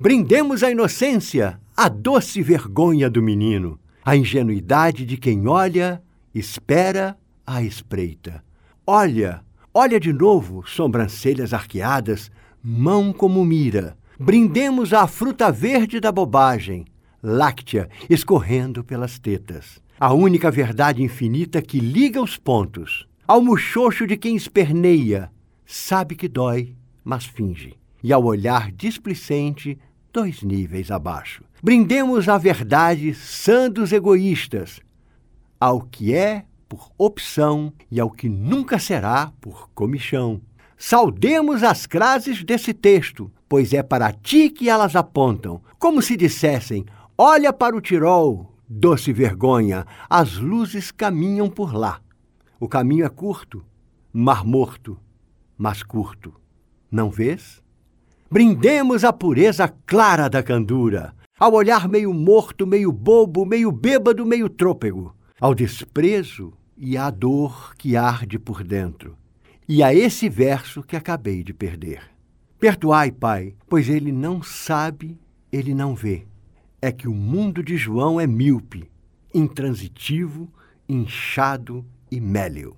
Brindemos a inocência, a doce vergonha do menino, a ingenuidade de quem olha, espera à espreita. Olha, olha de novo, sobrancelhas arqueadas, mão como mira. Brindemos à fruta verde da bobagem, láctea, escorrendo pelas tetas. A única verdade infinita que liga os pontos. Ao muxoxo de quem esperneia, sabe que dói, mas finge. E ao olhar displicente, dois níveis abaixo. Brindemos à verdade sã egoístas, ao que é por opção e ao que nunca será por comichão. Saudemos as crases desse texto, pois é para ti que elas apontam, como se dissessem: olha para o Tirol, doce vergonha, as luzes caminham por lá. O caminho é curto, mar morto, mas curto. Não vês? Brindemos a pureza clara da candura, ao olhar meio morto, meio bobo, meio bêbado, meio trôpego, ao desprezo e à dor que arde por dentro, e a esse verso que acabei de perder. Perdoai, Pai, pois ele não sabe, ele não vê. É que o mundo de João é míope, intransitivo, inchado e mélio.